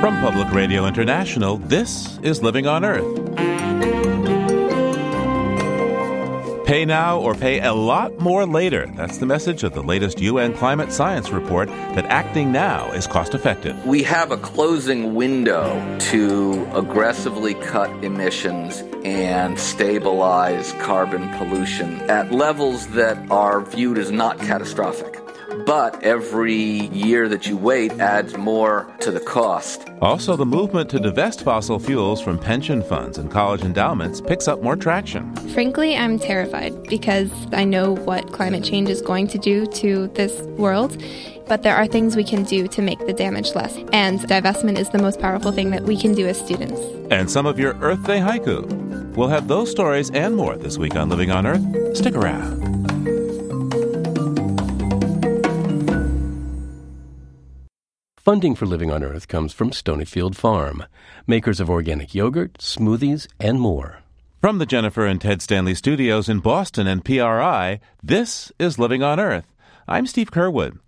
From Public Radio International, this is Living on Earth. Pay now or pay a lot more later. That's the message of the latest UN climate science report that acting now is cost effective. We have a closing window to aggressively cut emissions and stabilize carbon pollution at levels that are viewed as not catastrophic but every year that you wait adds more to the cost. Also, the movement to divest fossil fuels from pension funds and college endowments picks up more traction. Frankly, I'm terrified because I know what climate change is going to do to this world. But there are things we can do to make the damage less. And divestment is the most powerful thing that we can do as students. And some of your Earth Day haiku. We'll have those stories and more this week on Living on Earth. Stick around. Funding for Living on Earth comes from Stonyfield Farm, makers of organic yogurt, smoothies, and more. From the Jennifer and Ted Stanley studios in Boston and PRI, this is Living on Earth. I'm Steve Curwood.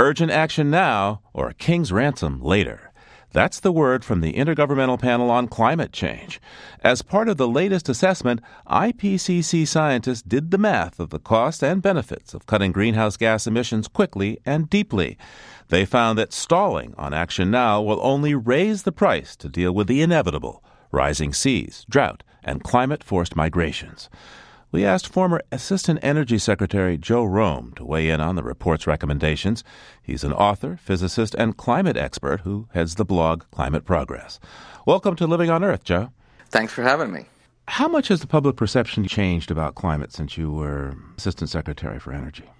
Urgent action now or a king's ransom later. That's the word from the Intergovernmental Panel on Climate Change. As part of the latest assessment, IPCC scientists did the math of the cost and benefits of cutting greenhouse gas emissions quickly and deeply. They found that stalling on action now will only raise the price to deal with the inevitable rising seas, drought, and climate forced migrations. We asked former Assistant Energy Secretary Joe Romm to weigh in on the report's recommendations. He's an author, physicist, and climate expert who heads the blog Climate Progress. Welcome to Living on Earth, Joe. Thanks for having me. How much has the public perception changed about climate since you were Assistant Secretary for Energy?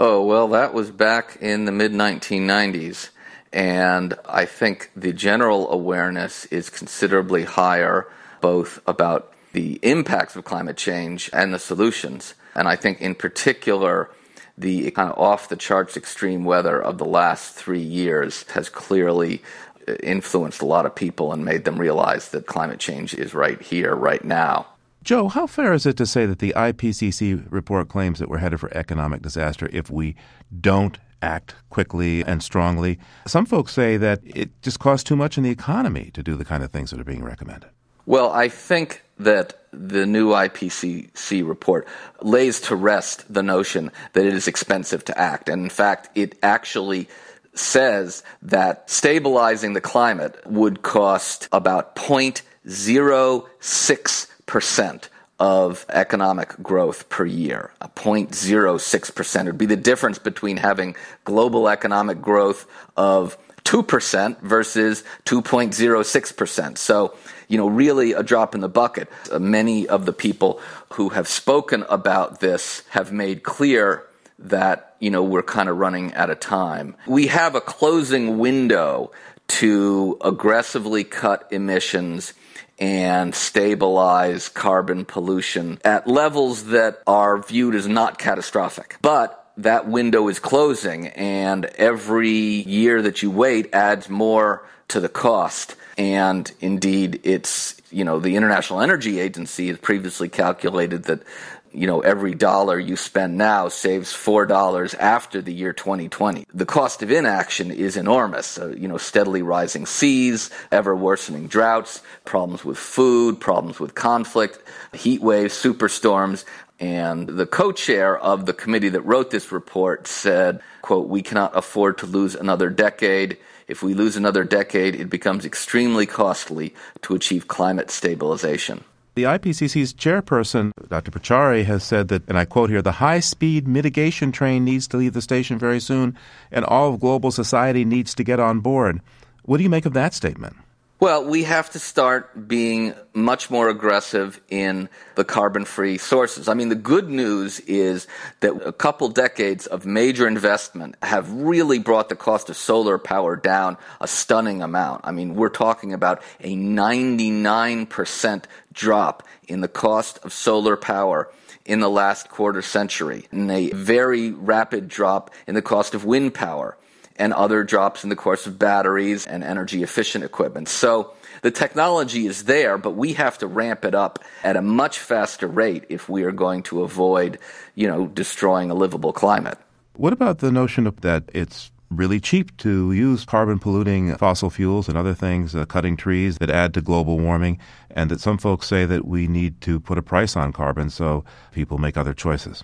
Oh, well, that was back in the mid 1990s. And I think the general awareness is considerably higher, both about the impacts of climate change and the solutions. And I think, in particular, the kind of off the charts extreme weather of the last three years has clearly uh, influenced a lot of people and made them realize that climate change is right here, right now. Joe, how fair is it to say that the IPCC report claims that we're headed for economic disaster if we don't act quickly and strongly? Some folks say that it just costs too much in the economy to do the kind of things that are being recommended. Well, I think that the new IPCC report lays to rest the notion that it is expensive to act. And in fact, it actually says that stabilizing the climate would cost about 0.06 percent of economic growth per year. A 0.06% would be the difference between having global economic growth of 2% versus 2.06%. So, you know, really a drop in the bucket. Many of the people who have spoken about this have made clear that, you know, we're kind of running out of time. We have a closing window to aggressively cut emissions and stabilize carbon pollution at levels that are viewed as not catastrophic. But that window is closing, and every year that you wait adds more to the cost. And indeed, it's, you know, the International Energy Agency has previously calculated that you know, every dollar you spend now saves $4 after the year 2020. The cost of inaction is enormous. Uh, you know, steadily rising seas, ever worsening droughts, problems with food, problems with conflict, heat waves, superstorms. And the co-chair of the committee that wrote this report said, quote, we cannot afford to lose another decade. If we lose another decade, it becomes extremely costly to achieve climate stabilization. The IPCC's chairperson, Dr. Pachauri, has said that, and I quote here, the high speed mitigation train needs to leave the station very soon, and all of global society needs to get on board. What do you make of that statement? Well, we have to start being much more aggressive in the carbon free sources. I mean, the good news is that a couple decades of major investment have really brought the cost of solar power down a stunning amount. I mean, we're talking about a 99% drop in the cost of solar power in the last quarter century, and a very rapid drop in the cost of wind power and other drops in the course of batteries and energy efficient equipment. So the technology is there, but we have to ramp it up at a much faster rate if we are going to avoid, you know, destroying a livable climate. What about the notion of that it's really cheap to use carbon polluting fossil fuels and other things, uh, cutting trees that add to global warming, and that some folks say that we need to put a price on carbon so people make other choices.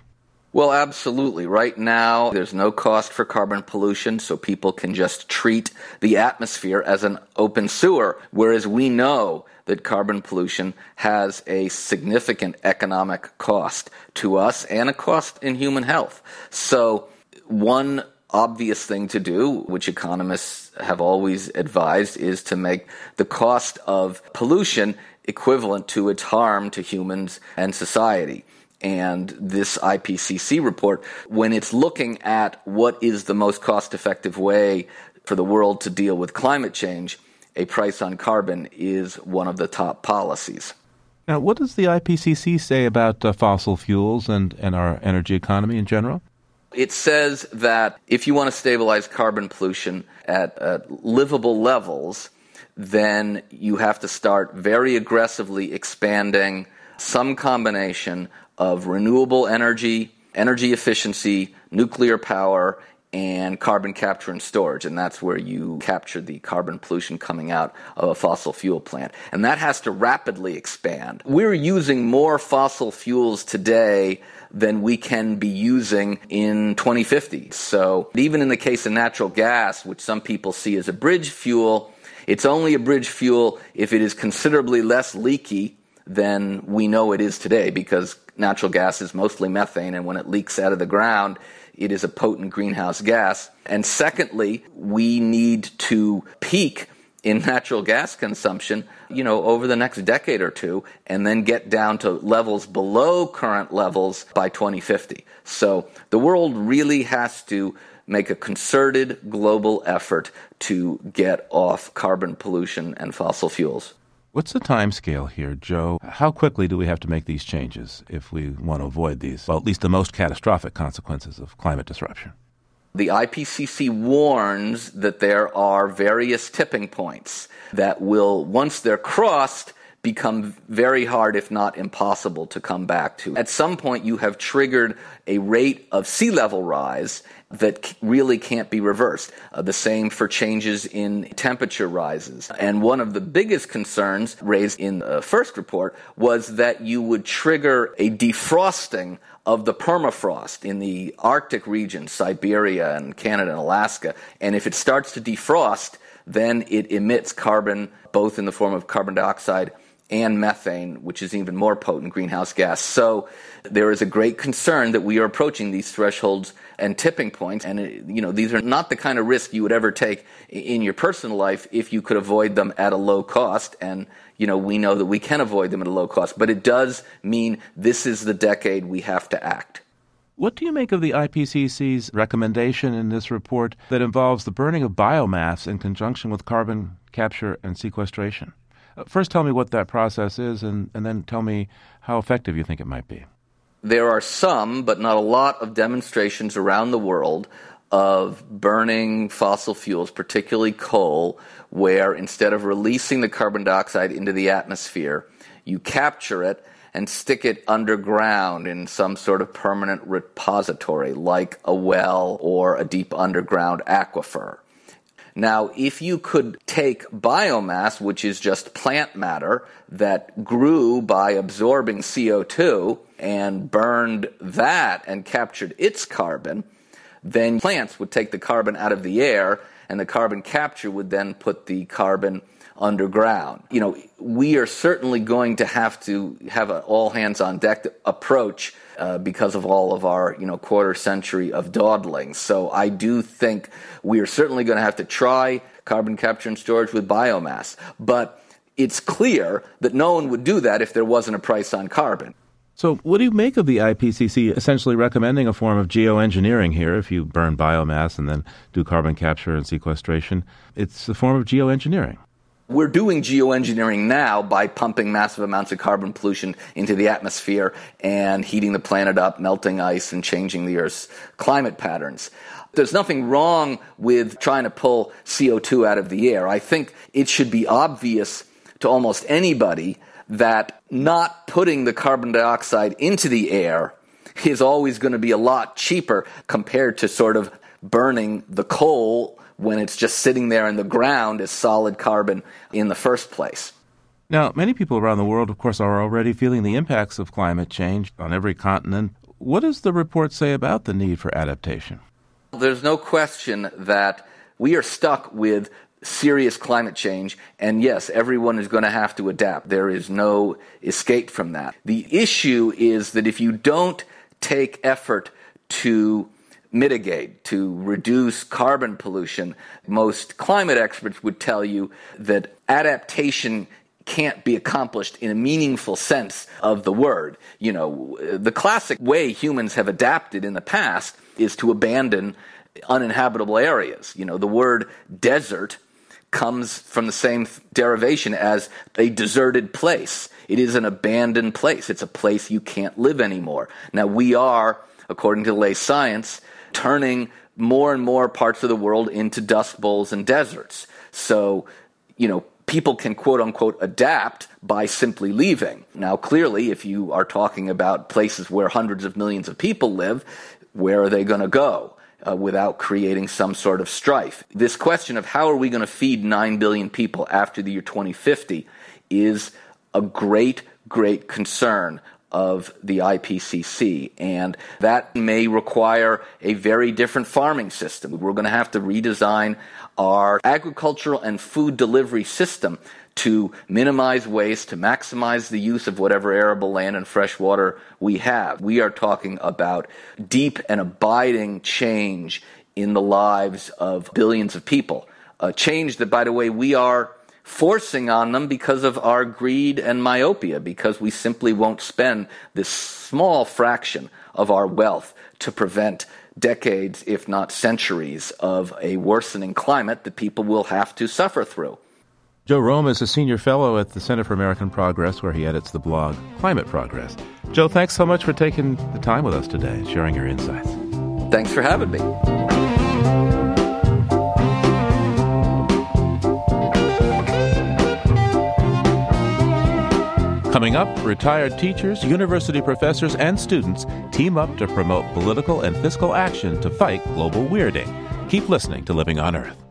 Well, absolutely. Right now, there's no cost for carbon pollution, so people can just treat the atmosphere as an open sewer, whereas we know that carbon pollution has a significant economic cost to us and a cost in human health. So, one obvious thing to do, which economists have always advised, is to make the cost of pollution equivalent to its harm to humans and society and this IPCC report, when it's looking at what is the most cost effective way for the world to deal with climate change, a price on carbon is one of the top policies. Now, what does the IPCC say about uh, fossil fuels and, and our energy economy in general? It says that if you want to stabilize carbon pollution at, at livable levels, then you have to start very aggressively expanding some combination of renewable energy, energy efficiency, nuclear power, and carbon capture and storage. And that's where you capture the carbon pollution coming out of a fossil fuel plant. And that has to rapidly expand. We're using more fossil fuels today than we can be using in 2050. So even in the case of natural gas, which some people see as a bridge fuel, it's only a bridge fuel if it is considerably less leaky than we know it is today because natural gas is mostly methane, and when it leaks out of the ground, it is a potent greenhouse gas. And secondly, we need to peak in natural gas consumption, you know, over the next decade or two, and then get down to levels below current levels by 2050. So the world really has to make a concerted global effort to get off carbon pollution and fossil fuels. What's the time scale here, Joe? How quickly do we have to make these changes if we want to avoid these, well, at least the most catastrophic consequences of climate disruption? The IPCC warns that there are various tipping points that will, once they're crossed, become very hard, if not impossible, to come back to. At some point, you have triggered a rate of sea level rise that really can't be reversed. Uh, the same for changes in temperature rises. And one of the biggest concerns raised in the first report was that you would trigger a defrosting of the permafrost in the Arctic region, Siberia and Canada and Alaska. And if it starts to defrost, then it emits carbon, both in the form of carbon dioxide and methane, which is even more potent greenhouse gas. So there is a great concern that we are approaching these thresholds and tipping points. And, you know, these are not the kind of risk you would ever take in your personal life if you could avoid them at a low cost. And, you know, we know that we can avoid them at a low cost. But it does mean this is the decade we have to act. What do you make of the IPCC's recommendation in this report that involves the burning of biomass in conjunction with carbon capture and sequestration? Uh, first, tell me what that process is, and, and then tell me how effective you think it might be. There are some, but not a lot, of demonstrations around the world of burning fossil fuels, particularly coal, where instead of releasing the carbon dioxide into the atmosphere, you capture it and stick it underground in some sort of permanent repository, like a well or a deep underground aquifer. Now, if you could take biomass, which is just plant matter that grew by absorbing CO2 and burned that and captured its carbon, then plants would take the carbon out of the air and the carbon capture would then put the carbon underground. You know, we are certainly going to have to have an all hands on deck approach uh, because of all of our, you know, quarter century of dawdling. So I do think we are certainly going to have to try carbon capture and storage with biomass. But it's clear that no one would do that if there wasn't a price on carbon. So, what do you make of the IPCC essentially recommending a form of geoengineering here? If you burn biomass and then do carbon capture and sequestration, it's a form of geoengineering. We're doing geoengineering now by pumping massive amounts of carbon pollution into the atmosphere and heating the planet up, melting ice, and changing the Earth's climate patterns. There's nothing wrong with trying to pull CO2 out of the air. I think it should be obvious to almost anybody that not putting the carbon dioxide into the air is always going to be a lot cheaper compared to sort of burning the coal when it's just sitting there in the ground as solid carbon in the first place. Now, many people around the world, of course, are already feeling the impacts of climate change on every continent. What does the report say about the need for adaptation? There's no question that we are stuck with serious climate change, and yes, everyone is going to have to adapt. There is no escape from that. The issue is that if you don't take effort to mitigate, to reduce carbon pollution, most climate experts would tell you that adaptation can't be accomplished in a meaningful sense of the word. You know, the classic way humans have adapted in the past is to abandon uninhabitable areas. You know, the word desert comes from the same derivation as a deserted place. It is an abandoned place. It's a place you can't live anymore. Now, we are, according to lay science, turning more and more parts of the world into dust bowls and deserts. So, you know, people can quote unquote adapt by simply leaving. Now, clearly, if you are talking about places where hundreds of millions of people live, where are they going to go? uh, without creating some sort of strife. This question of how are we going to feed 9 billion people after the year 2050 is a great, great concern of the IPCC. And that may require a very different farming system. We're going to have to redesign our agricultural and food delivery system to minimize waste, to maximize the use of whatever arable land and fresh water we have. We are talking about deep and abiding change in the lives of billions of people. A change that, by the way, we are forcing on them because of our greed and myopia, because we simply won't spend this small fraction of our wealth to prevent decades, if not centuries, of a worsening climate that people will have to suffer through. Joe Romm is a senior fellow at the Center for American Progress, where he edits the blog Climate Progress. Joe, thanks so much for taking the time with us today, sharing your insights. Thanks for having me. Coming up, retired teachers, university professors, and students team up to promote political and fiscal action to fight global weirding. Keep listening to Living on Earth.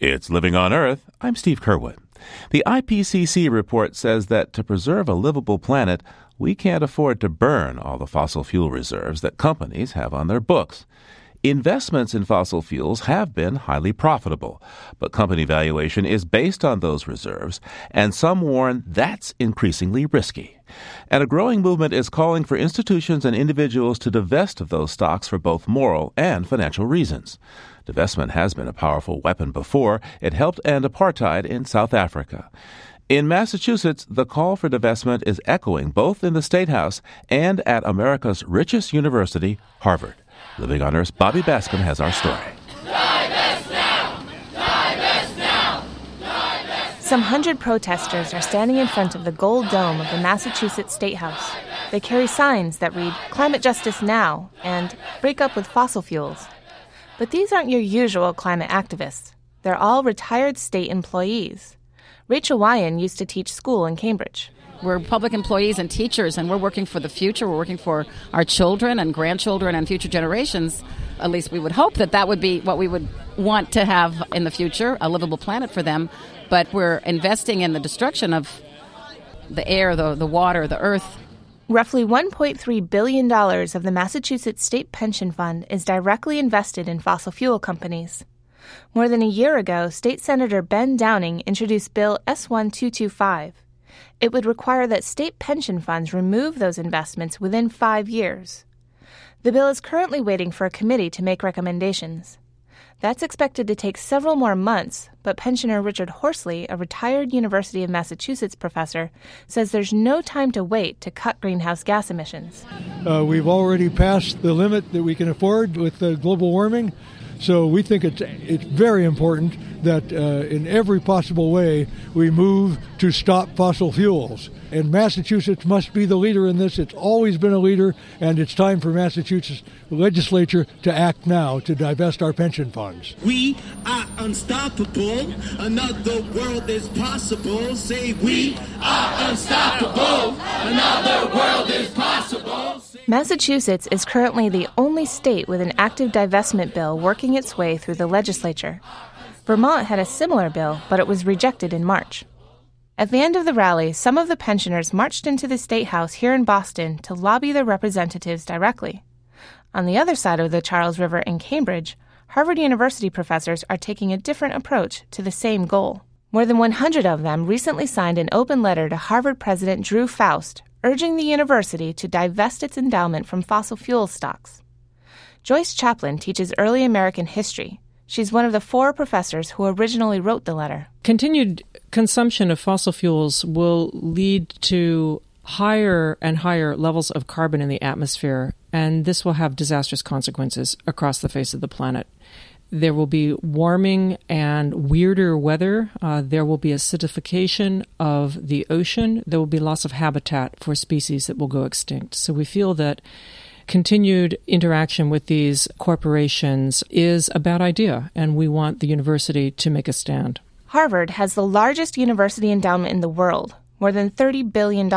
It's Living on Earth. I'm Steve Curwood. The IPCC report says that to preserve a livable planet, we can't afford to burn all the fossil fuel reserves that companies have on their books. Investments in fossil fuels have been highly profitable, but company valuation is based on those reserves, and some warn that's increasingly risky. And a growing movement is calling for institutions and individuals to divest of those stocks for both moral and financial reasons. Divestment has been a powerful weapon before. It helped end apartheid in South Africa. In Massachusetts, the call for divestment is echoing both in the State House and at America's richest university, Harvard. Living on Earth, Bobby Bascomb has our story. Some hundred protesters are standing in front of the gold dome of the Massachusetts State House. They carry signs that read Climate Justice Now and Break Up with Fossil Fuels. But these aren't your usual climate activists. They're all retired state employees. Rachel Wyan used to teach school in Cambridge. We're public employees and teachers, and we're working for the future. We're working for our children and grandchildren and future generations. At least we would hope that that would be what we would want to have in the future a livable planet for them. But we're investing in the destruction of the air, the, the water, the earth. Roughly $1.3 billion of the Massachusetts State Pension Fund is directly invested in fossil fuel companies. More than a year ago, State Senator Ben Downing introduced Bill S 1225 it would require that state pension funds remove those investments within five years. The bill is currently waiting for a committee to make recommendations. That's expected to take several more months, but pensioner Richard Horsley, a retired University of Massachusetts professor, says there's no time to wait to cut greenhouse gas emissions. Uh, we've already passed the limit that we can afford with global warming. So we think it's it's very important that uh, in every possible way we move to stop fossil fuels. And Massachusetts must be the leader in this. It's always been a leader, and it's time for Massachusetts legislature to act now to divest our pension funds. We are unstoppable. Another world is possible. Say we are unstoppable. Another world is possible. Massachusetts is currently the only state with an active divestment bill working its way through the legislature. Vermont had a similar bill, but it was rejected in March. At the end of the rally, some of the pensioners marched into the State House here in Boston to lobby their representatives directly. On the other side of the Charles River in Cambridge, Harvard University professors are taking a different approach to the same goal. More than 100 of them recently signed an open letter to Harvard President Drew Faust urging the university to divest its endowment from fossil fuel stocks. Joyce Chaplin teaches early American history. She's one of the four professors who originally wrote the letter. Continued consumption of fossil fuels will lead to higher and higher levels of carbon in the atmosphere, and this will have disastrous consequences across the face of the planet. There will be warming and weirder weather. Uh, there will be acidification of the ocean. There will be loss of habitat for species that will go extinct. So we feel that continued interaction with these corporations is a bad idea, and we want the university to make a stand. Harvard has the largest university endowment in the world, more than $30 billion.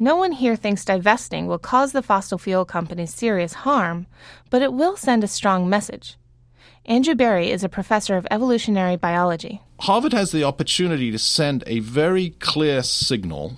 No one here thinks divesting will cause the fossil fuel companies serious harm, but it will send a strong message. Andrew Berry is a professor of evolutionary biology. Harvard has the opportunity to send a very clear signal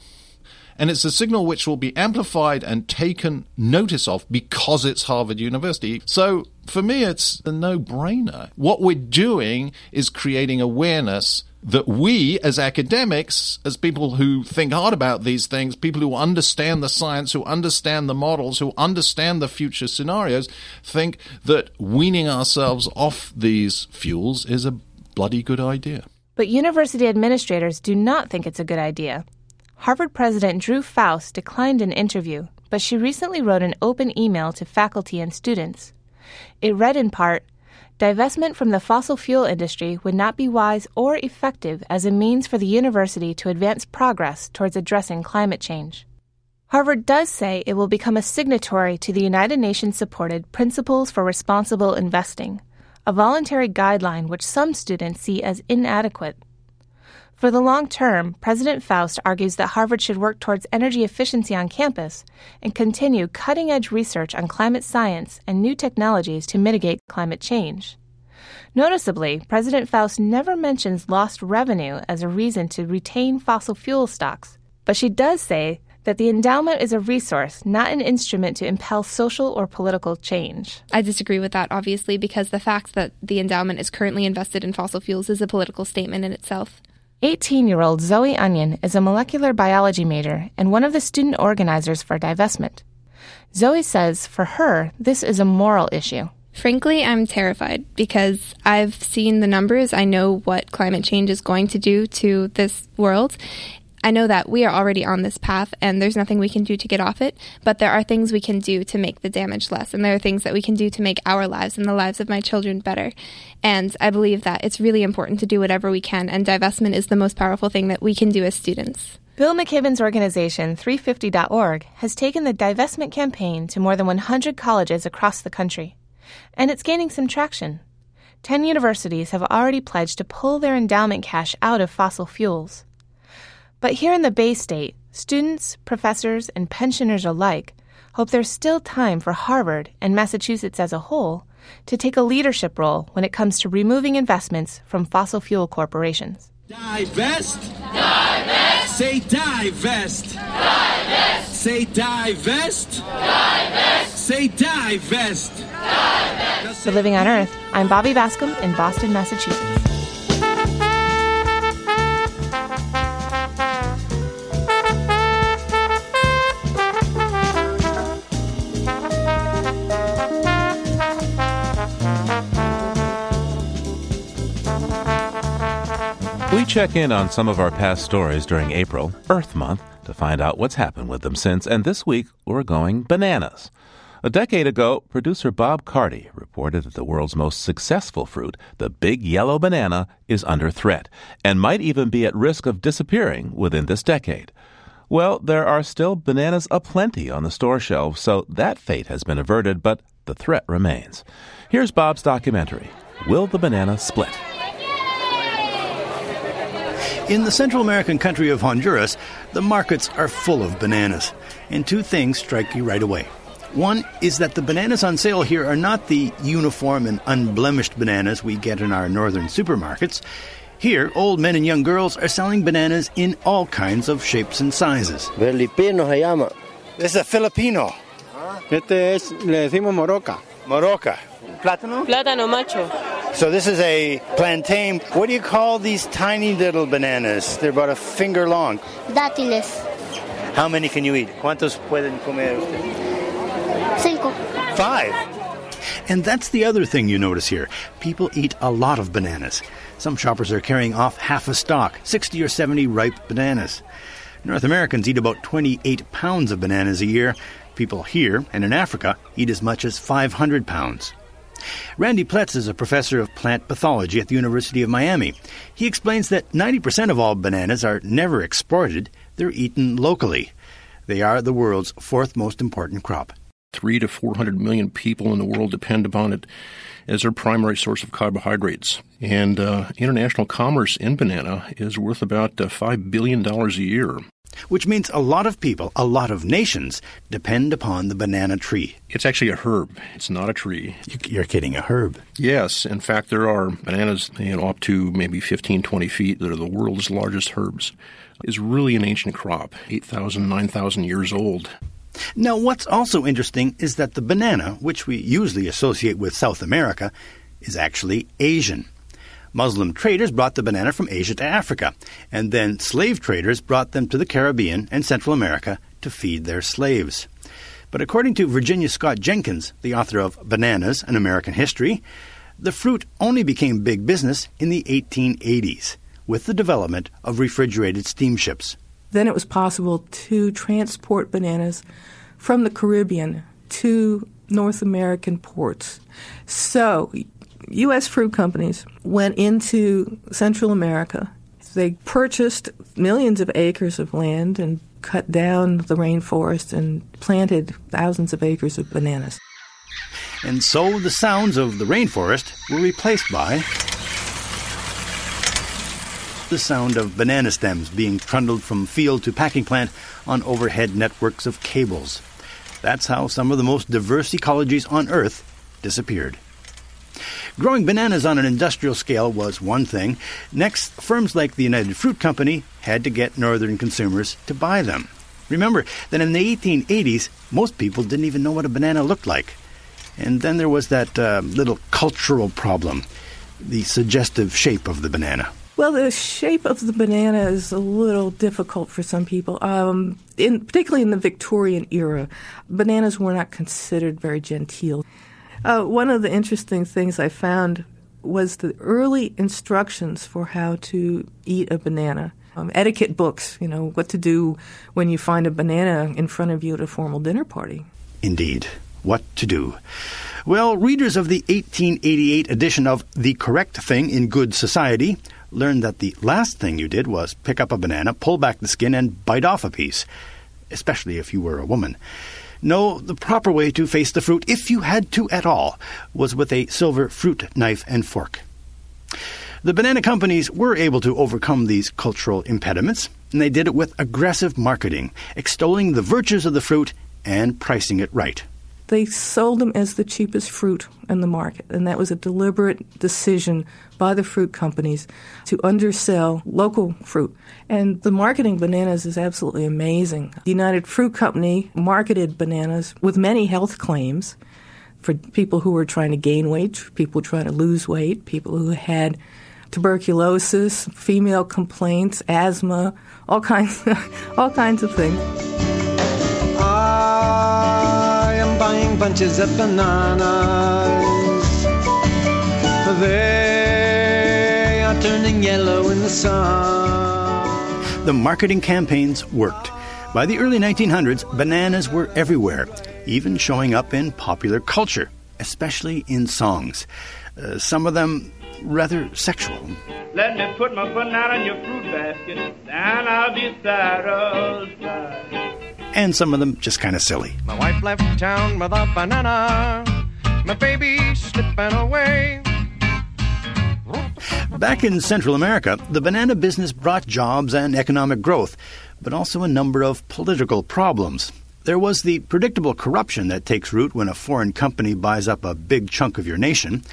and it's a signal which will be amplified and taken notice of because it's Harvard University. So for me, it's a no brainer. What we're doing is creating awareness that we, as academics, as people who think hard about these things, people who understand the science, who understand the models, who understand the future scenarios, think that weaning ourselves off these fuels is a bloody good idea. But university administrators do not think it's a good idea. Harvard President Drew Faust declined an interview, but she recently wrote an open email to faculty and students. It read in part Divestment from the fossil fuel industry would not be wise or effective as a means for the university to advance progress towards addressing climate change. Harvard does say it will become a signatory to the United Nations supported Principles for Responsible Investing, a voluntary guideline which some students see as inadequate. For the long term, President Faust argues that Harvard should work towards energy efficiency on campus and continue cutting edge research on climate science and new technologies to mitigate climate change. Noticeably, President Faust never mentions lost revenue as a reason to retain fossil fuel stocks, but she does say that the endowment is a resource, not an instrument to impel social or political change. I disagree with that, obviously, because the fact that the endowment is currently invested in fossil fuels is a political statement in itself. 18 year old Zoe Onion is a molecular biology major and one of the student organizers for divestment. Zoe says for her, this is a moral issue. Frankly, I'm terrified because I've seen the numbers. I know what climate change is going to do to this world. I know that we are already on this path and there's nothing we can do to get off it, but there are things we can do to make the damage less. And there are things that we can do to make our lives and the lives of my children better. And I believe that it's really important to do whatever we can, and divestment is the most powerful thing that we can do as students. Bill McKibben's organization, 350.org, has taken the divestment campaign to more than 100 colleges across the country. And it's gaining some traction. Ten universities have already pledged to pull their endowment cash out of fossil fuels. But here in the Bay State, students, professors, and pensioners alike hope there's still time for Harvard and Massachusetts as a whole to take a leadership role when it comes to removing investments from fossil fuel corporations. Divest. Divest. Say divest. Divest. Say divest. Divest. Say divest. Divest. For Living on Earth, I'm Bobby Bascomb in Boston, Massachusetts. Check in on some of our past stories during April, Earth Month, to find out what's happened with them since, and this week we're going bananas. A decade ago, producer Bob Carty reported that the world's most successful fruit, the big yellow banana, is under threat and might even be at risk of disappearing within this decade. Well, there are still bananas aplenty on the store shelves, so that fate has been averted, but the threat remains. Here's Bob's documentary Will the Banana Split? In the Central American country of Honduras, the markets are full of bananas. And two things strike you right away. One is that the bananas on sale here are not the uniform and unblemished bananas we get in our northern supermarkets. Here, old men and young girls are selling bananas in all kinds of shapes and sizes. Filipino se llama. This is a Filipino. Ah. Este es, le decimos moroca. Moroca. Plátano? Plátano macho. So this is a plantain. What do you call these tiny little bananas? They're about a finger long. Dátiles. How many can you eat? ¿Cuántos pueden comer usted? Cinco. Five. And that's the other thing you notice here. People eat a lot of bananas. Some shoppers are carrying off half a stock, 60 or 70 ripe bananas. North Americans eat about 28 pounds of bananas a year. People here and in Africa eat as much as 500 pounds. Randy Ploetz is a professor of plant pathology at the University of Miami. He explains that 90% of all bananas are never exported, they're eaten locally. They are the world's fourth most important crop. Three to 400 million people in the world depend upon it as their primary source of carbohydrates. And uh, international commerce in banana is worth about uh, $5 billion a year. Which means a lot of people, a lot of nations, depend upon the banana tree. It's actually a herb. It's not a tree. You're kidding, a herb? Yes. In fact, there are bananas you know, up to maybe 15, 20 feet that are the world's largest herbs. It's really an ancient crop, 8,000, 9,000 years old. Now, what's also interesting is that the banana, which we usually associate with South America, is actually Asian. Muslim traders brought the banana from Asia to Africa, and then slave traders brought them to the Caribbean and Central America to feed their slaves. But according to Virginia Scott Jenkins, the author of Bananas An American History, the fruit only became big business in the 1880s with the development of refrigerated steamships. Then it was possible to transport bananas from the Caribbean to North American ports. So, U.S. fruit companies went into Central America. They purchased millions of acres of land and cut down the rainforest and planted thousands of acres of bananas. And so the sounds of the rainforest were replaced by the sound of banana stems being trundled from field to packing plant on overhead networks of cables. That's how some of the most diverse ecologies on Earth disappeared. Growing bananas on an industrial scale was one thing. Next, firms like the United Fruit Company had to get northern consumers to buy them. Remember that in the 1880s, most people didn't even know what a banana looked like. And then there was that uh, little cultural problem the suggestive shape of the banana. Well, the shape of the banana is a little difficult for some people. Um, in, particularly in the Victorian era, bananas were not considered very genteel. Uh, one of the interesting things I found was the early instructions for how to eat a banana. Um, etiquette books, you know, what to do when you find a banana in front of you at a formal dinner party. Indeed. What to do? Well, readers of the 1888 edition of The Correct Thing in Good Society learned that the last thing you did was pick up a banana, pull back the skin, and bite off a piece, especially if you were a woman. No, the proper way to face the fruit, if you had to at all, was with a silver fruit knife and fork. The banana companies were able to overcome these cultural impediments, and they did it with aggressive marketing, extolling the virtues of the fruit and pricing it right they sold them as the cheapest fruit in the market. And that was a deliberate decision by the fruit companies to undersell local fruit. And the marketing bananas is absolutely amazing. The United Fruit Company marketed bananas with many health claims for people who were trying to gain weight, people trying to lose weight, people who had tuberculosis, female complaints, asthma, all kinds all kinds of things bunches of bananas. They are turning yellow in the sun. The marketing campaigns worked. By the early 1900s, bananas were everywhere, even showing up in popular culture, especially in songs. Uh, some of them rather sexual. Let me put my banana in your fruit basket, and I'll be satisfied and some of them just kind of silly. My wife left town with a banana, my baby slipping away. Back in Central America, the banana business brought jobs and economic growth, but also a number of political problems. There was the predictable corruption that takes root when a foreign company buys up a big chunk of your nation.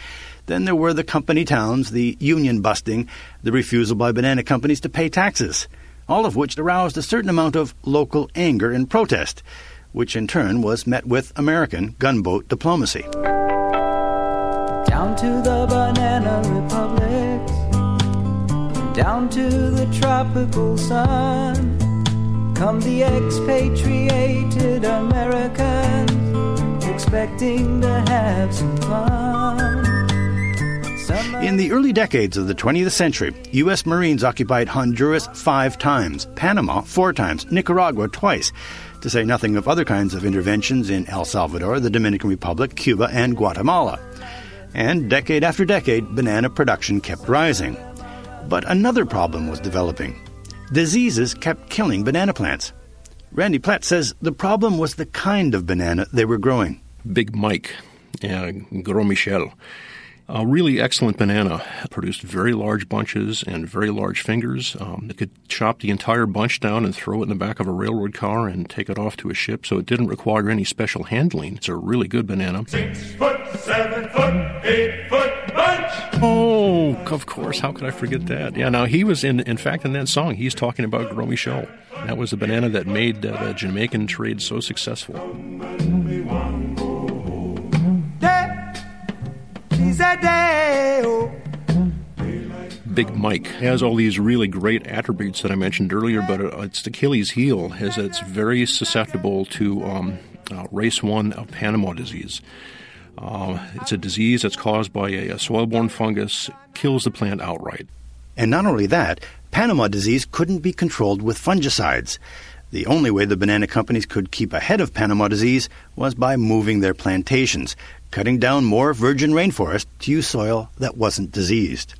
Then there were the company towns, the union busting, the refusal by banana companies to pay taxes, all of which aroused a certain amount of local anger and protest, which in turn was met with American gunboat diplomacy. Down to the banana republics, down to the tropical sun, come the expatriated Americans, expecting to have some fun. In the early decades of the 20th century, U.S. Marines occupied Honduras five times, Panama four times, Nicaragua twice, to say nothing of other kinds of interventions in El Salvador, the Dominican Republic, Cuba, and Guatemala. And decade after decade, banana production kept rising. But another problem was developing. Diseases kept killing banana plants. Randy Ploetz says the problem was the kind of banana they were growing. Big Mike, uh, Gros Michel. A really excellent banana produced very large bunches and very large fingers. Um, it could chop the entire bunch down and throw it in the back of a railroad car and take it off to a ship, so it didn't require any special handling. It's a really good banana. Six foot, seven foot, eight foot bunch. Oh, of course. How could I forget that? Yeah, now he was in, in fact, in that song, he's talking about Gros Michel. That was the banana that made uh, the Jamaican trade so successful. Big Mike has all these really great attributes that I mentioned earlier, but uh, its Achilles heel is that it's very susceptible to um, uh, race one of Panama disease. Uh, it's a disease that's caused by a, a soil-borne fungus, kills the plant outright. And not only that, Panama disease couldn't be controlled with fungicides. The only way the banana companies could keep ahead of Panama disease was by moving their plantations, cutting down more virgin rainforest to use soil that wasn't diseased.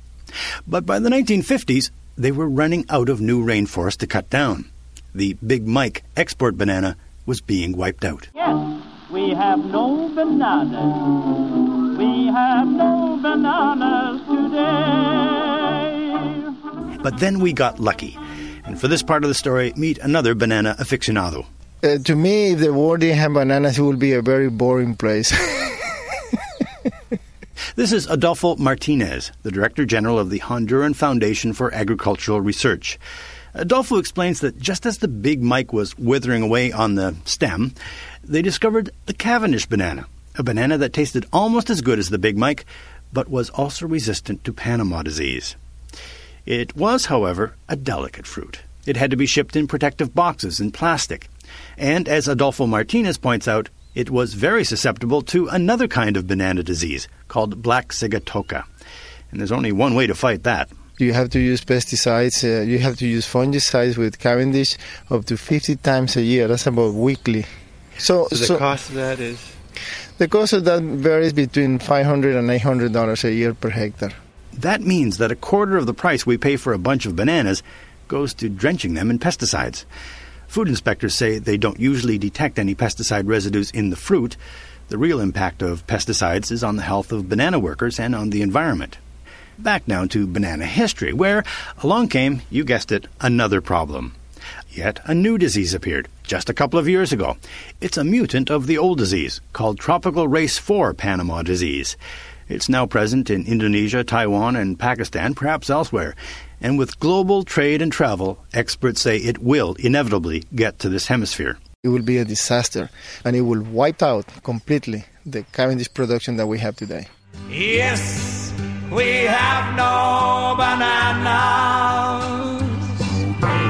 But by the 1950s, they were running out of new rainforest to cut down. The Big Mike export banana was being wiped out. Yes, we have no bananas. We have no bananas today. But then we got lucky. And for this part of the story, meet another banana aficionado. Uh, to me, if the world didn't have bananas, it would be a very boring place. This is Adolfo Martinez, the Director General of the Honduran Foundation for Agricultural Research. Adolfo explains that just as the Big Mike was withering away on the stem, they discovered the Cavendish banana, a banana that tasted almost as good as the Big Mike, but was also resistant to Panama disease. It was, however, a delicate fruit. It had to be shipped in protective boxes in plastic. And as Adolfo Martinez points out, it was very susceptible to another kind of banana disease called black sigatoka. And there's only one way to fight that. You have to use pesticides, uh, you have to use fungicides with Cavendish up to 50 times a year. That's about weekly. So, so the so cost of that is? The cost of that varies between $500 and $800 a year per hectare. That means that a quarter of the price we pay for a bunch of bananas goes to drenching them in pesticides. Food inspectors say they don't usually detect any pesticide residues in the fruit. The real impact of pesticides is on the health of banana workers and on the environment. Back now to banana history, where along came, you guessed it, another problem. Yet a new disease appeared just a couple of years ago. It's a mutant of the old disease called Tropical Race 4 Panama disease. It's now present in Indonesia, Taiwan, and Pakistan, perhaps elsewhere. And with global trade and travel, experts say it will inevitably get to this hemisphere. It will be a disaster, and it will wipe out completely the Cavendish production that we have today. Yes, we have no bananas.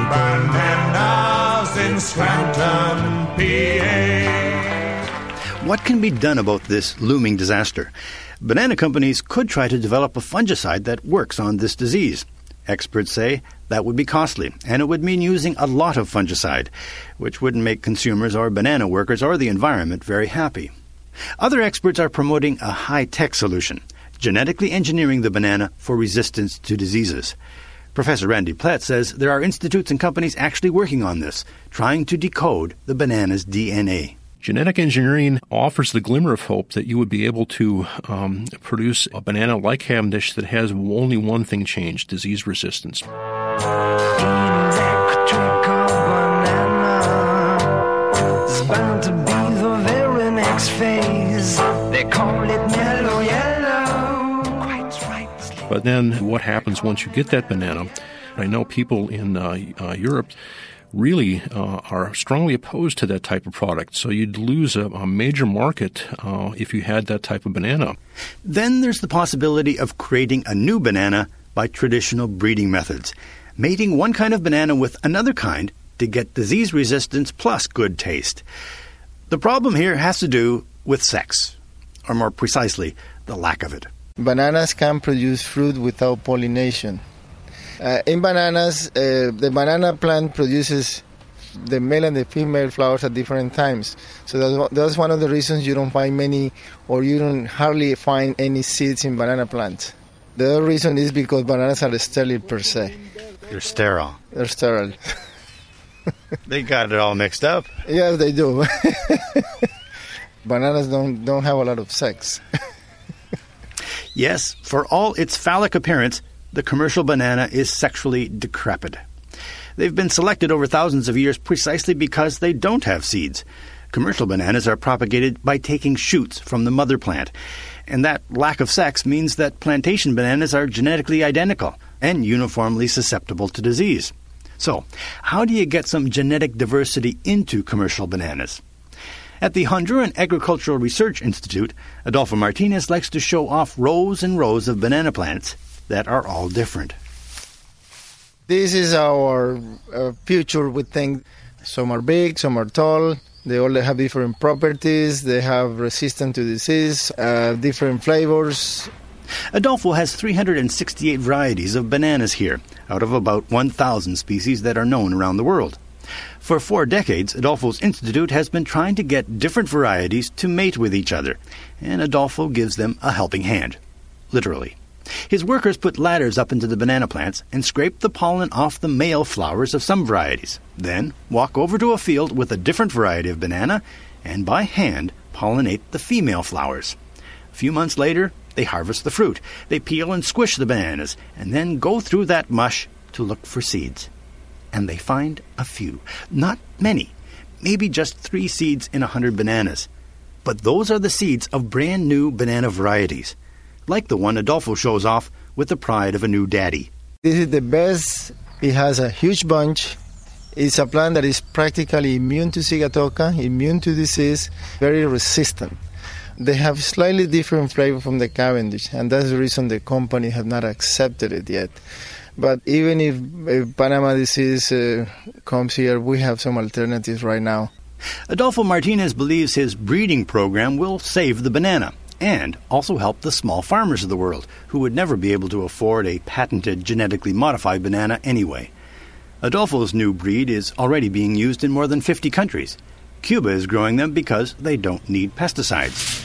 Bananas in Scranton, PA. What can be done about this looming disaster? Banana companies could try to develop a fungicide that works on this disease. Experts say that would be costly, and it would mean using a lot of fungicide, which wouldn't make consumers or banana workers or the environment very happy. Other experts are promoting a high tech solution, genetically engineering the banana for resistance to diseases. Professor Randy Ploetz says there are institutes and companies actually working on this, trying to decode the banana's DNA. Genetic engineering offers the glimmer of hope that you would be able to um, produce a banana like Cavendish that has only one thing changed disease resistance. But then what happens once you get that banana? I know people in uh, uh, Europe really uh, are strongly opposed to that type of product. So you'd lose a, a major market uh, if you had that type of banana. Then there's the possibility of creating a new banana by traditional breeding methods, mating one kind of banana with another kind to get disease resistance plus good taste. The problem here has to do with sex, or more precisely, the lack of it. Bananas can produce fruit without pollination. Uh, in bananas, uh, the banana plant produces the male and the female flowers at different times. So that's, that's one of the reasons you don't find many, or you don't hardly find any seeds in banana plants. The other reason is because bananas are sterile per se. They're sterile. They're sterile. they got it all mixed up. Yes, they do. bananas don't don't have a lot of sex. yes, for all its phallic appearance, the commercial banana is sexually decrepit. They've been selected over thousands of years precisely because they don't have seeds. Commercial bananas are propagated by taking shoots from the mother plant, and that lack of sex means that plantation bananas are genetically identical and uniformly susceptible to disease. So, how do you get some genetic diversity into commercial bananas? At the Honduran Agricultural Research Institute, Adolfo Martinez likes to show off rows and rows of banana plants that are all different. This is our uh, future, we think. Some are big, some are tall. They all have different properties. They have resistance to disease, uh, different flavors. Adolfo has 368 varieties of bananas here, out of about 1,000 species that are known around the world. For four decades, Adolfo's Institute has been trying to get different varieties to mate with each other, and Adolfo gives them a helping hand. Literally. His workers put ladders up into the banana plants and scrape the pollen off the male flowers of some varieties. Then walk over to a field with a different variety of banana and by hand pollinate the female flowers. A few months later, they harvest the fruit. They peel and squish the bananas and then go through that mush to look for seeds. And they find a few. Not many. Maybe just three seeds in a hundred bananas. But those are the seeds of brand new banana varieties like the one Adolfo shows off with the pride of a new daddy. This is the best. It has a huge bunch. It's a plant that is practically immune to sigatoka, immune to disease, very resistant. They have slightly different flavor from the Cavendish, and that's the reason the company have not accepted it yet. But even if, if Panama disease uh, comes here, we have some alternatives right now. Adolfo Martinez believes his breeding program will save the banana and also help the small farmers of the world who would never be able to afford a patented genetically modified banana anyway. Adolfo's new breed is already being used in more than 50 countries. Cuba is growing them because they don't need pesticides.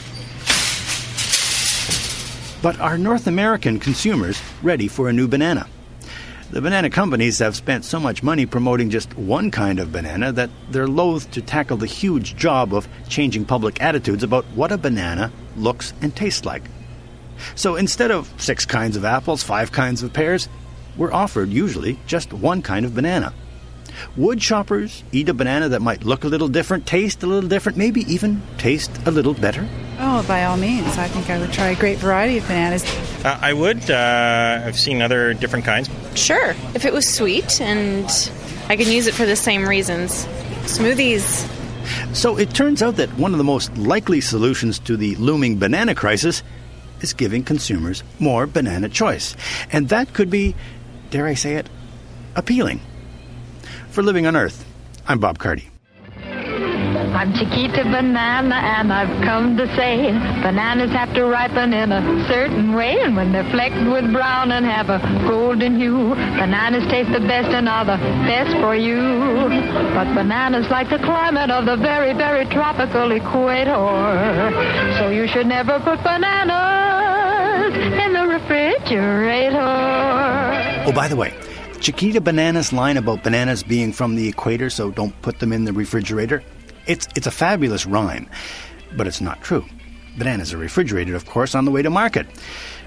But are North American consumers ready for a new banana? The banana companies have spent so much money promoting just one kind of banana that they're loath to tackle the huge job of changing public attitudes about what a banana looks and tastes like. So instead of six kinds of apples, five kinds of pears, we're offered usually just one kind of banana. Would shoppers eat a banana that might look a little different, taste a little different, maybe even taste a little better? Oh, by all means. I think I would try a great variety of bananas. Uh, I would. Uh, I've seen other different kinds. Sure. If it was sweet and I can use it for the same reasons. Smoothies. So it turns out that one of the most likely solutions to the looming banana crisis is giving consumers more banana choice. And that could be, dare I say it, appealing. For Living on Earth, I'm Bob Carty. I'm Chiquita Banana, and I've come to say bananas have to ripen in a certain way, and when they're flecked with brown and have a golden hue, bananas taste the best and are the best for you. But bananas like the climate of the very, very tropical equator, so you should never put bananas in the refrigerator. Oh, by the way, Chiquita Banana's line about bananas being from the equator, so don't put them in the refrigerator. It's, it's a fabulous rhyme, but it's not true. Bananas are refrigerated, of course, on the way to market.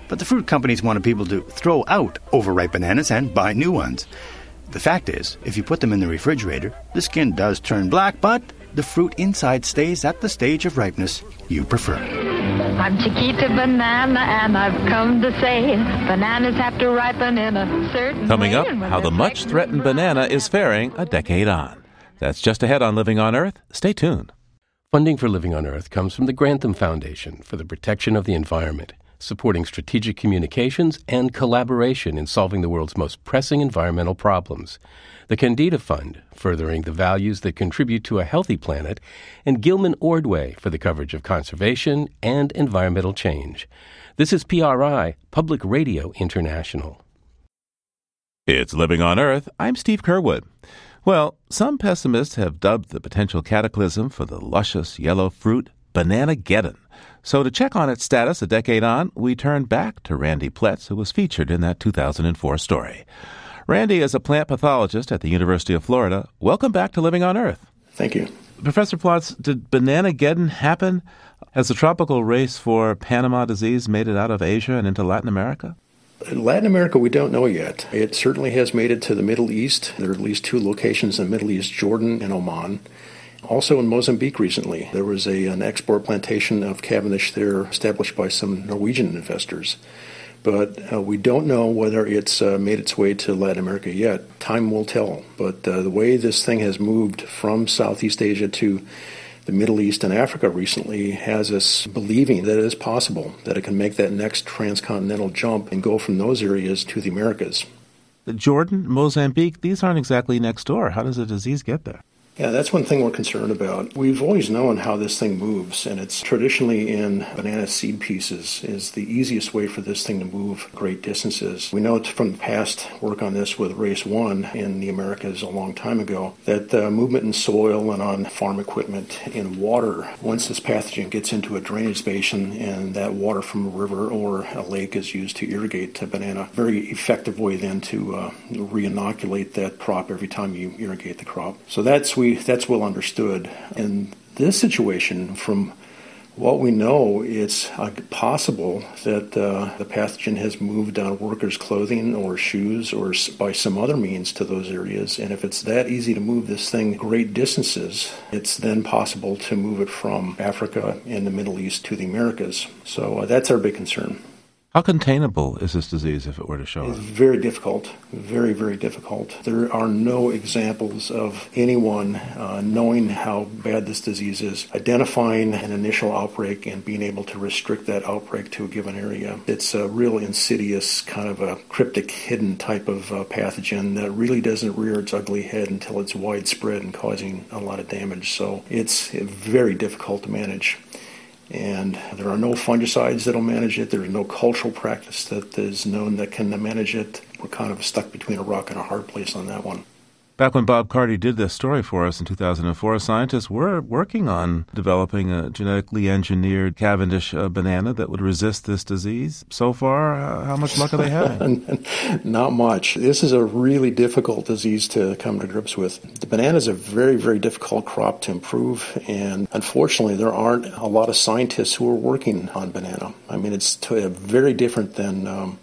But the fruit companies wanted people to throw out overripe bananas and buy new ones. The fact is, if you put them in the refrigerator, the skin does turn black, but the fruit inside stays at the stage of ripeness you prefer. I'm Chiquita Banana, and I've come to say bananas have to ripen in a certain way. Coming way. up, how the much threatened banana is faring a decade on. That's just ahead on Living on Earth. Stay tuned. Funding for Living on Earth comes from the Grantham Foundation for the Protection of the Environment, supporting strategic communications and collaboration in solving the world's most pressing environmental problems. The Kendeda Fund, furthering the values that contribute to a healthy planet, and Gilman Ordway for the coverage of conservation and environmental change. This is PRI, Public Radio International. It's Living on Earth. I'm Steve Curwood. Well, some pessimists have dubbed the potential cataclysm for the luscious yellow fruit Banana Geddon. So, to check on its status a decade on, we turn back to Randy Ploetz, who was featured in that 2004 story. Randy is a plant pathologist at the University of Florida. Welcome back to Living on Earth. Thank you. Professor Ploetz, did Banana Geddon happen? Has the tropical race 4 Panama disease made it out of Asia and into Latin America? In Latin America, we don't know yet. It certainly has made it to the Middle East. There are at least two locations in the Middle East Jordan and Oman. Also in Mozambique recently, there was a, an export plantation of Cavendish there established by some Norwegian investors. But uh, we don't know whether it's uh, made its way to Latin America yet. Time will tell. But uh, the way this thing has moved from Southeast Asia to the Middle East and Africa recently has us believing that it is possible that it can make that next transcontinental jump and go from those areas to the Americas. Jordan, Mozambique, these aren't exactly next door. How does the disease get there? Yeah, that's one thing we're concerned about. We've always known how this thing moves, and it's traditionally in banana seed pieces is the easiest way for this thing to move great distances. We know from past work on this with Race 1 in the Americas a long time ago that uh, movement in soil and on farm equipment in water, once this pathogen gets into a drainage basin and that water from a river or a lake is used to irrigate a banana, very effective way then to uh, re-inoculate that crop every time you irrigate the crop. So that's we that's well understood. In this situation, from what we know, it's uh, possible that uh, the pathogen has moved on workers' clothing or shoes or by some other means to those areas. And if it's that easy to move this thing great distances, it's then possible to move it from Africa and the Middle East to the Americas. So uh, that's our big concern. How containable is this disease if it were to show It's up? very difficult, very, very difficult. There are no examples of anyone uh, knowing how bad this disease is, identifying an initial outbreak and being able to restrict that outbreak to a given area. It's a real insidious, kind of a cryptic, hidden type of uh, pathogen that really doesn't rear its ugly head until it's widespread and causing a lot of damage. So it's very difficult to manage and there are no fungicides that'll manage it. There's no cultural practice that is known that can manage it. We're kind of stuck between a rock and a hard place on that one. Back when Bob Carty did this story for us in 2004, scientists were working on developing a genetically engineered Cavendish uh, banana that would resist this disease. So far, uh, how much luck are they having? Not much. This is a really difficult disease to come to grips with. The banana is a very, very difficult crop to improve, and unfortunately, there aren't a lot of scientists who are working on banana. I mean, it's t- very different than. Um,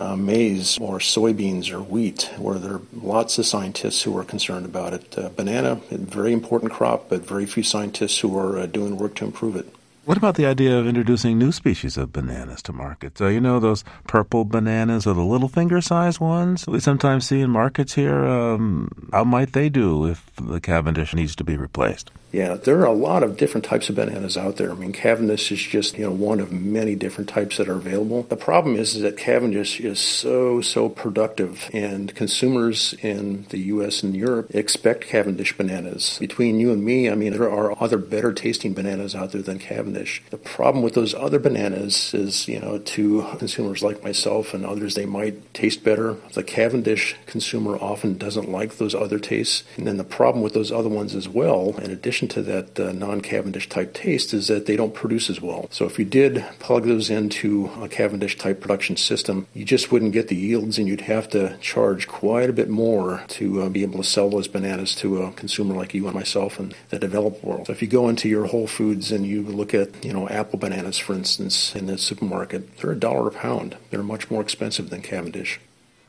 uh, maize or soybeans or wheat, where there are lots of scientists who are concerned about it. Uh, banana, a very important crop, but very few scientists who are uh, doing work to improve it. What about the idea of introducing new species of bananas to market? Uh, you know those purple bananas or the little finger-sized ones we sometimes see in markets here. Um, how might they do if the Cavendish needs to be replaced? Yeah, there are a lot of different types of bananas out there. I mean, Cavendish is just you know one of many different types that are available. The problem is, is that Cavendish is so so productive, and consumers in the U.S. and Europe expect Cavendish bananas. Between you and me, I mean, there are other better tasting bananas out there than Cavendish. The problem with those other bananas is, you know, to consumers like myself and others, they might taste better. The Cavendish consumer often doesn't like those other tastes, and then the problem with those other ones as well, in addition to that uh, non-Cavendish type taste is that they don't produce as well. So if you did plug those into a Cavendish type production system, you just wouldn't get the yields and you'd have to charge quite a bit more to uh, be able to sell those bananas to a consumer like you and myself in the developed world. So if you go into your Whole Foods and you look at, you know, apple bananas, for instance, in the supermarket, they're a dollar a pound. They're much more expensive than Cavendish.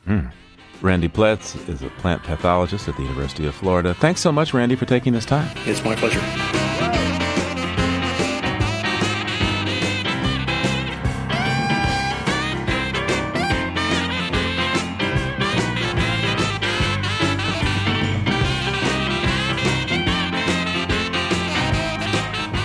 Hmm. Randy Ploetz is a plant pathologist at the University of Florida. Thanks so much, Randy, for taking this time. It's my pleasure.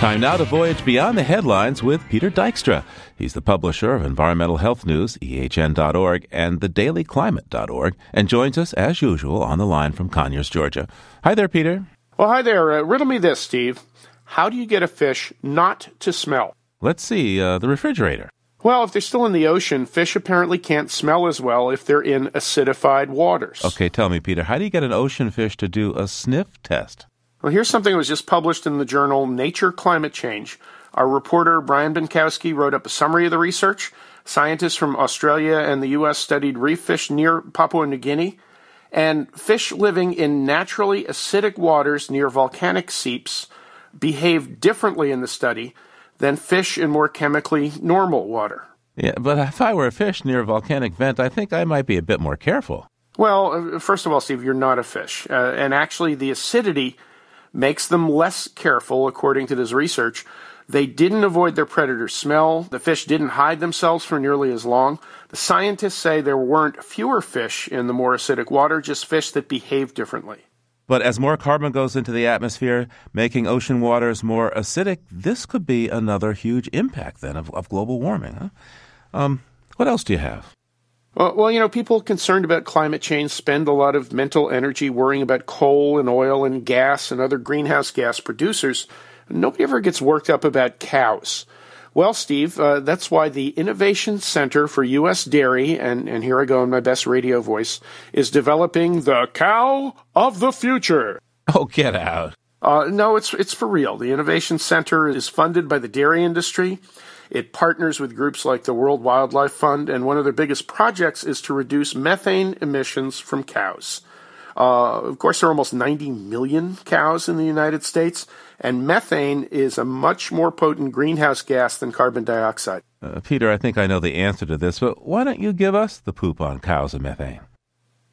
Time now to voyage beyond the headlines with Peter Dykstra. He's the publisher of Environmental Health News, ehn.org, and thedailyclimate.org, and joins us, as usual, on the line from Conyers, Georgia. Hi there, Peter. Well, hi there. Uh, riddle me this, Steve. How do you get a fish not to smell? Let's see, uh, the refrigerator. Well, if they're still in the ocean, fish apparently can't smell as well if they're in acidified waters. Okay, tell me, Peter, how do you get an ocean fish to do a sniff test? Well, here's something that was just published in the journal Nature Climate Change. Our reporter, Brian Bienkowski, wrote up a summary of the research. Scientists from Australia and the U.S. studied reef fish near Papua New Guinea. And fish living in naturally acidic waters near volcanic seeps behaved differently in the study than fish in more chemically normal water. Yeah, but if I were a fish near a volcanic vent, I think I might be a bit more careful. Well, uh, first of all, Steve, you're not a fish. Uh, and actually, the acidity makes them less careful, according to this research. They didn't avoid their predator's smell. The fish didn't hide themselves for nearly as long. The scientists say there weren't fewer fish in the more acidic water, just fish that behaved differently. But as more carbon goes into the atmosphere, making ocean waters more acidic, this could be another huge impact then of, of global warming. Huh? Um, what else do you have? Well, well, you know, people concerned about climate change spend a lot of mental energy worrying about coal and oil and gas and other greenhouse gas producers. Nobody ever gets worked up about cows. Well, Steve, uh, that's why the Innovation Center for U.S. Dairy, and, and here I go in my best radio voice, is developing the cow of the future. Oh, get out. Uh, no, it's, it's for real. The Innovation Center is funded by the dairy industry. It partners with groups like the World Wildlife Fund, and one of their biggest projects is to reduce methane emissions from cows. Uh, of course, there are almost 90 million cows in the United States, and methane is a much more potent greenhouse gas than carbon dioxide. Uh, Peter, I think I know the answer to this, but why don't you give us the poop on cows and methane?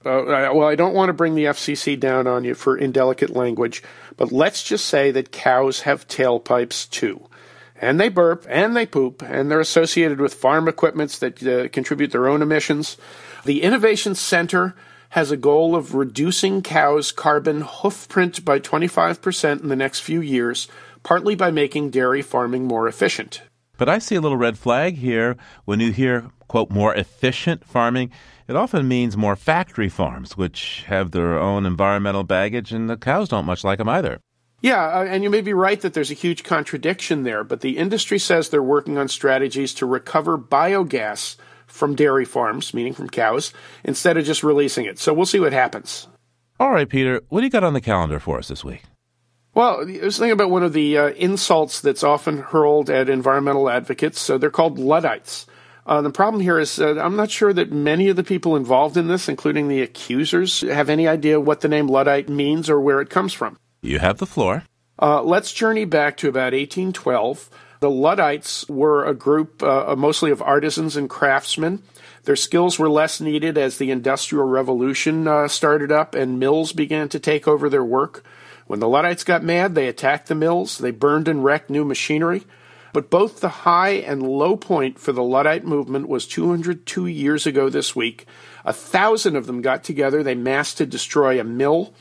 Uh, well, I don't want to bring the FCC down on you for indelicate language, but let's just say that cows have tailpipes too and they burp and they poop and they're associated with farm equipments that uh, contribute their own emissions. The Innovation Center has a goal of reducing cows' carbon hoofprint by 25% in the next few years, partly by making dairy farming more efficient. But I see a little red flag here when you hear, quote, more efficient farming. It often means more factory farms, which have their own environmental baggage, and the cows don't much like them either. Yeah, uh, and you may be right that there's a huge contradiction there, but the industry says they're working on strategies to recover biogas from dairy farms, meaning from cows, instead of just releasing it. So we'll see what happens. All right, Peter, what do you got on the calendar for us this week? Well, I was thinking about one of the uh, insults that's often hurled at environmental advocates. So they're called Luddites. Uh, the problem here is uh, I'm not sure that many of the people involved in this, including the accusers, have any idea what the name Luddite means or where it comes from. You have the floor. Uh, let's journey back to about 1812. The Luddites were a group uh, mostly of artisans and craftsmen. Their skills were less needed as the Industrial Revolution uh, started up and mills began to take over their work. When the Luddites got mad, they attacked the mills, they burned and wrecked new machinery. But both the high and low point for the Luddite movement was 202 years ago this week. A thousand of them got together. They massed to destroy a mill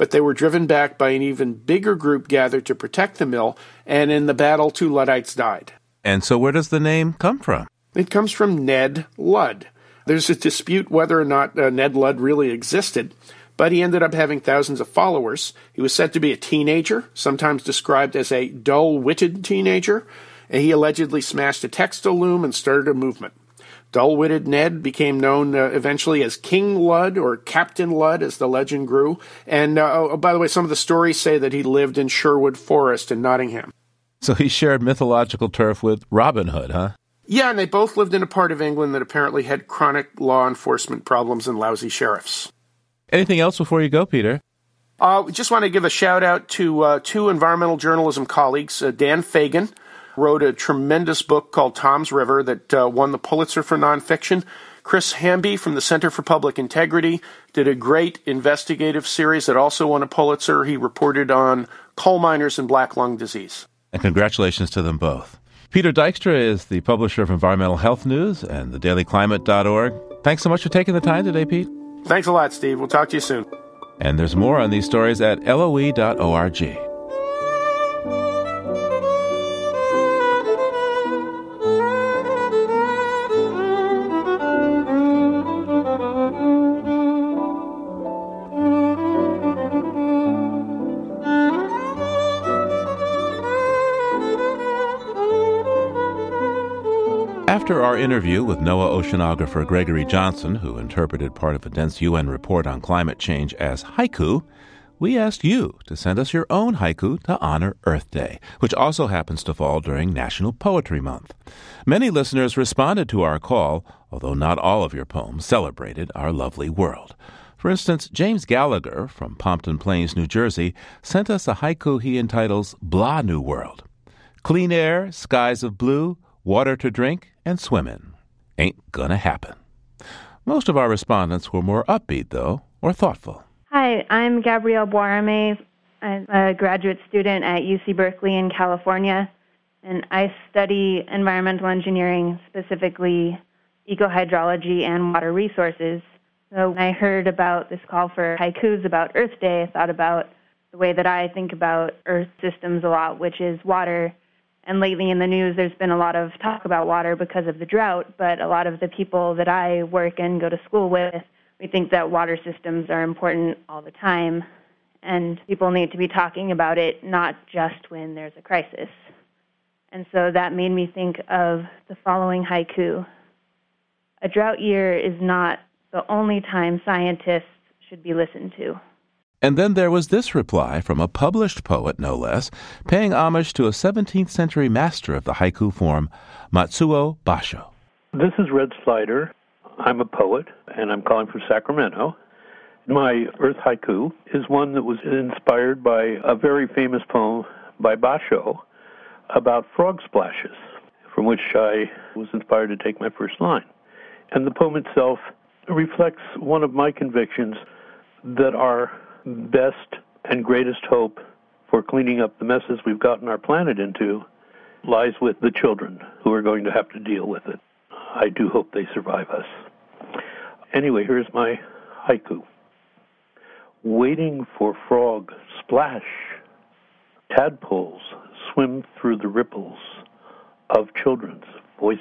but they were driven back by an even bigger group gathered to protect the mill, and in the battle, two Luddites died. And so, where does the name come from? It comes from Ned Ludd. There's a dispute whether or not uh, Ned Ludd really existed, but he ended up having thousands of followers. He was said to be a teenager, sometimes described as a dull witted teenager, he allegedly smashed a textile loom and started a movement. Dull witted Ned became known uh, eventually as King Lud or Captain Lud as the legend grew. And uh, oh, by the way, some of the stories say that he lived in Sherwood Forest in Nottingham. So he shared mythological turf with Robin Hood, huh? Yeah, and they both lived in a part of England that apparently had chronic law enforcement problems and lousy sheriffs. Anything else before you go, Peter? Uh, just want to give a shout out to uh, two environmental journalism colleagues, uh, Dan Fagin wrote a tremendous book called Toms River that uh, won the Pulitzer for nonfiction. Chris Hamby from the Center for Public Integrity did a great investigative series that also won a Pulitzer. He reported on coal miners and black lung disease. And congratulations to them both. Peter Dykstra is the publisher of Environmental Health News and thedailyclimate.org. Thanks so much for taking the time today, Pete. Thanks a lot, Steve. We'll talk to you soon. And there's more on these stories at loe.org. After our interview with NOAA oceanographer Gregory Johnson, who interpreted part of a dense UN report on climate change as haiku, we asked you to send us your own haiku to honor Earth Day, which also happens to fall during National Poetry Month. Many listeners responded to our call, although not all of your poems celebrated our lovely world. For instance, James Gallagher from Pompton Plains, New Jersey, sent us a haiku he entitles Blah New World. Clean air, skies of blue, water to drink, and swimming. Ain't gonna happen. Most of our respondents were more upbeat, though, or thoughtful. Hi, I'm Gabrielle Boisramé. I'm a graduate student at UC Berkeley in California, and I study environmental engineering, specifically ecohydrology and water resources. So when I heard about this call for haikus about Earth Day, I thought about the way that I think about Earth systems a lot, which is water and lately in the news, there's been a lot of talk about water because of the drought, but a lot of the people that I work and go to school with, we think that water systems are important all the time, and people need to be talking about it not just when there's a crisis. And so that made me think of the following haiku A drought year is not the only time scientists should be listened to. And then there was this reply from a published poet, no less, paying homage to a 17th century master of the haiku form, Matsuo Basho. This is Red Slider. I'm a poet, and I'm calling from Sacramento. My Earth haiku is one that was inspired by a very famous poem by Basho about frog splashes, from which I was inspired to take my first line. And the poem itself reflects one of my convictions that our best and greatest hope for cleaning up the messes we've gotten our planet into lies with the children who are going to have to deal with it. I do hope they survive us. Anyway, here's my haiku. Waiting for frog splash, tadpoles swim through the ripples of children's voices.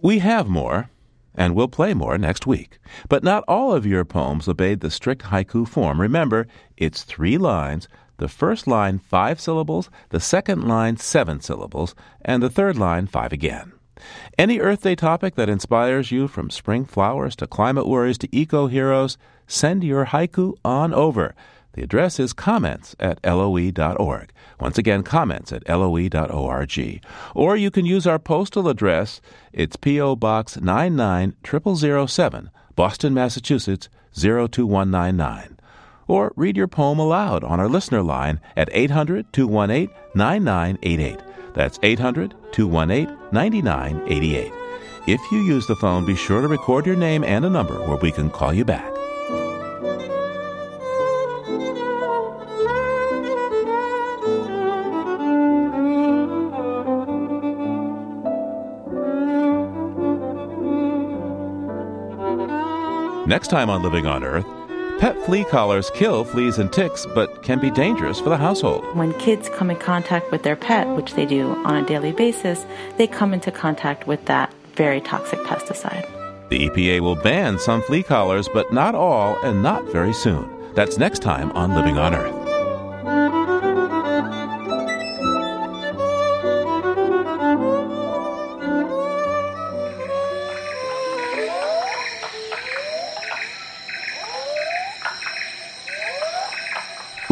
We have more and we'll play more next week. But not all of your poems obeyed the strict haiku form. Remember, it's three lines. The first line, five syllables, the second line, seven syllables, and the third line, five again. Any Earth Day topic that inspires you from spring flowers to climate worries to eco heroes, send your haiku on over. The address is comments at loe.org. Once again, comments at loe.org. Or you can use our postal address. It's P.O. Box 99007, Boston, Massachusetts 02199. Or read your poem aloud on our listener line at 800 218 9988. That's 800 218 9988. If you use the phone, be sure to record your name and a number where we can call you back. Next time on Living on Earth, pet flea collars kill fleas and ticks, but can be dangerous for the household. When kids come in contact with their pet, which they do on a daily basis, they come into contact with that very toxic pesticide. The EPA will ban some flea collars, but not all, and not very soon. That's next time on Living on Earth.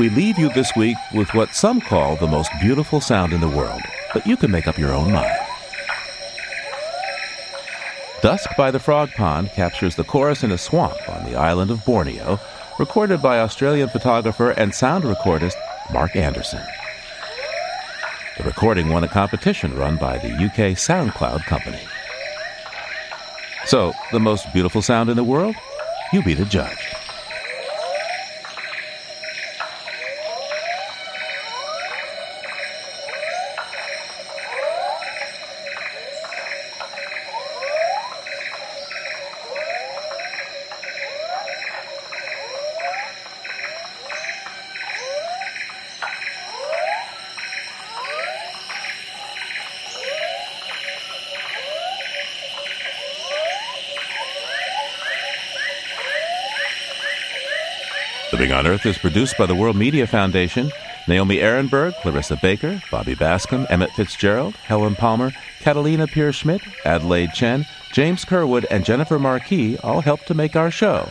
We leave you this week with what some call the most beautiful sound in the world, but you can make up your own mind. Dusk by the Frog Pond captures the chorus in a swamp on the island of Borneo, recorded by Australian photographer and sound recordist Mark Anderson. The recording won a competition run by the UK SoundCloud company. So, the most beautiful sound in the world? You be the judge. Living on Earth is produced by the World Media Foundation. Naomi Arenberg, Clarissa Baker, Bobby Bascomb, Emmett Fitzgerald, Helen Palmer, Catalina Pierce Schmidt, Adelaide Chen, James Curwood, and Jennifer Marquis all helped to make our show.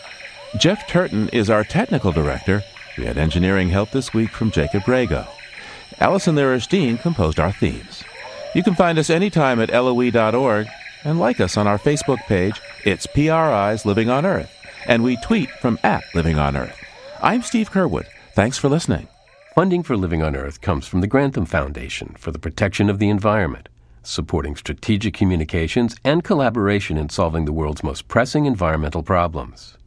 Jeff Turton is our technical director. We had engineering help this week from Jacob Rago. Allison Lirish composed our themes. You can find us anytime at loe.org and like us on our Facebook page. It's PRI's Living on Earth. And we tweet from at Living on Earth. I'm Steve Curwood. Thanks for listening. Funding for Living on Earth comes from the Grantham Foundation for the Protection of the Environment, supporting strategic communications and collaboration in solving the world's most pressing environmental problems.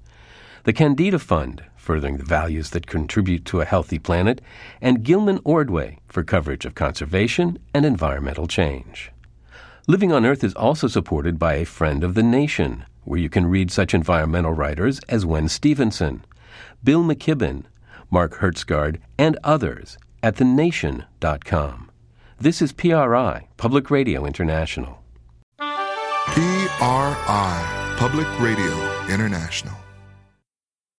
The Kendeda Fund, furthering the values that contribute to a healthy planet, and Gilman Ordway for coverage of conservation and environmental change. Living on Earth is also supported by a friend of the nation, where you can read such environmental writers as Wen Stephenson, Bill McKibben, Mark Hertsgaard, and others at thenation.com. This is PRI, Public Radio International. PRI, Public Radio International.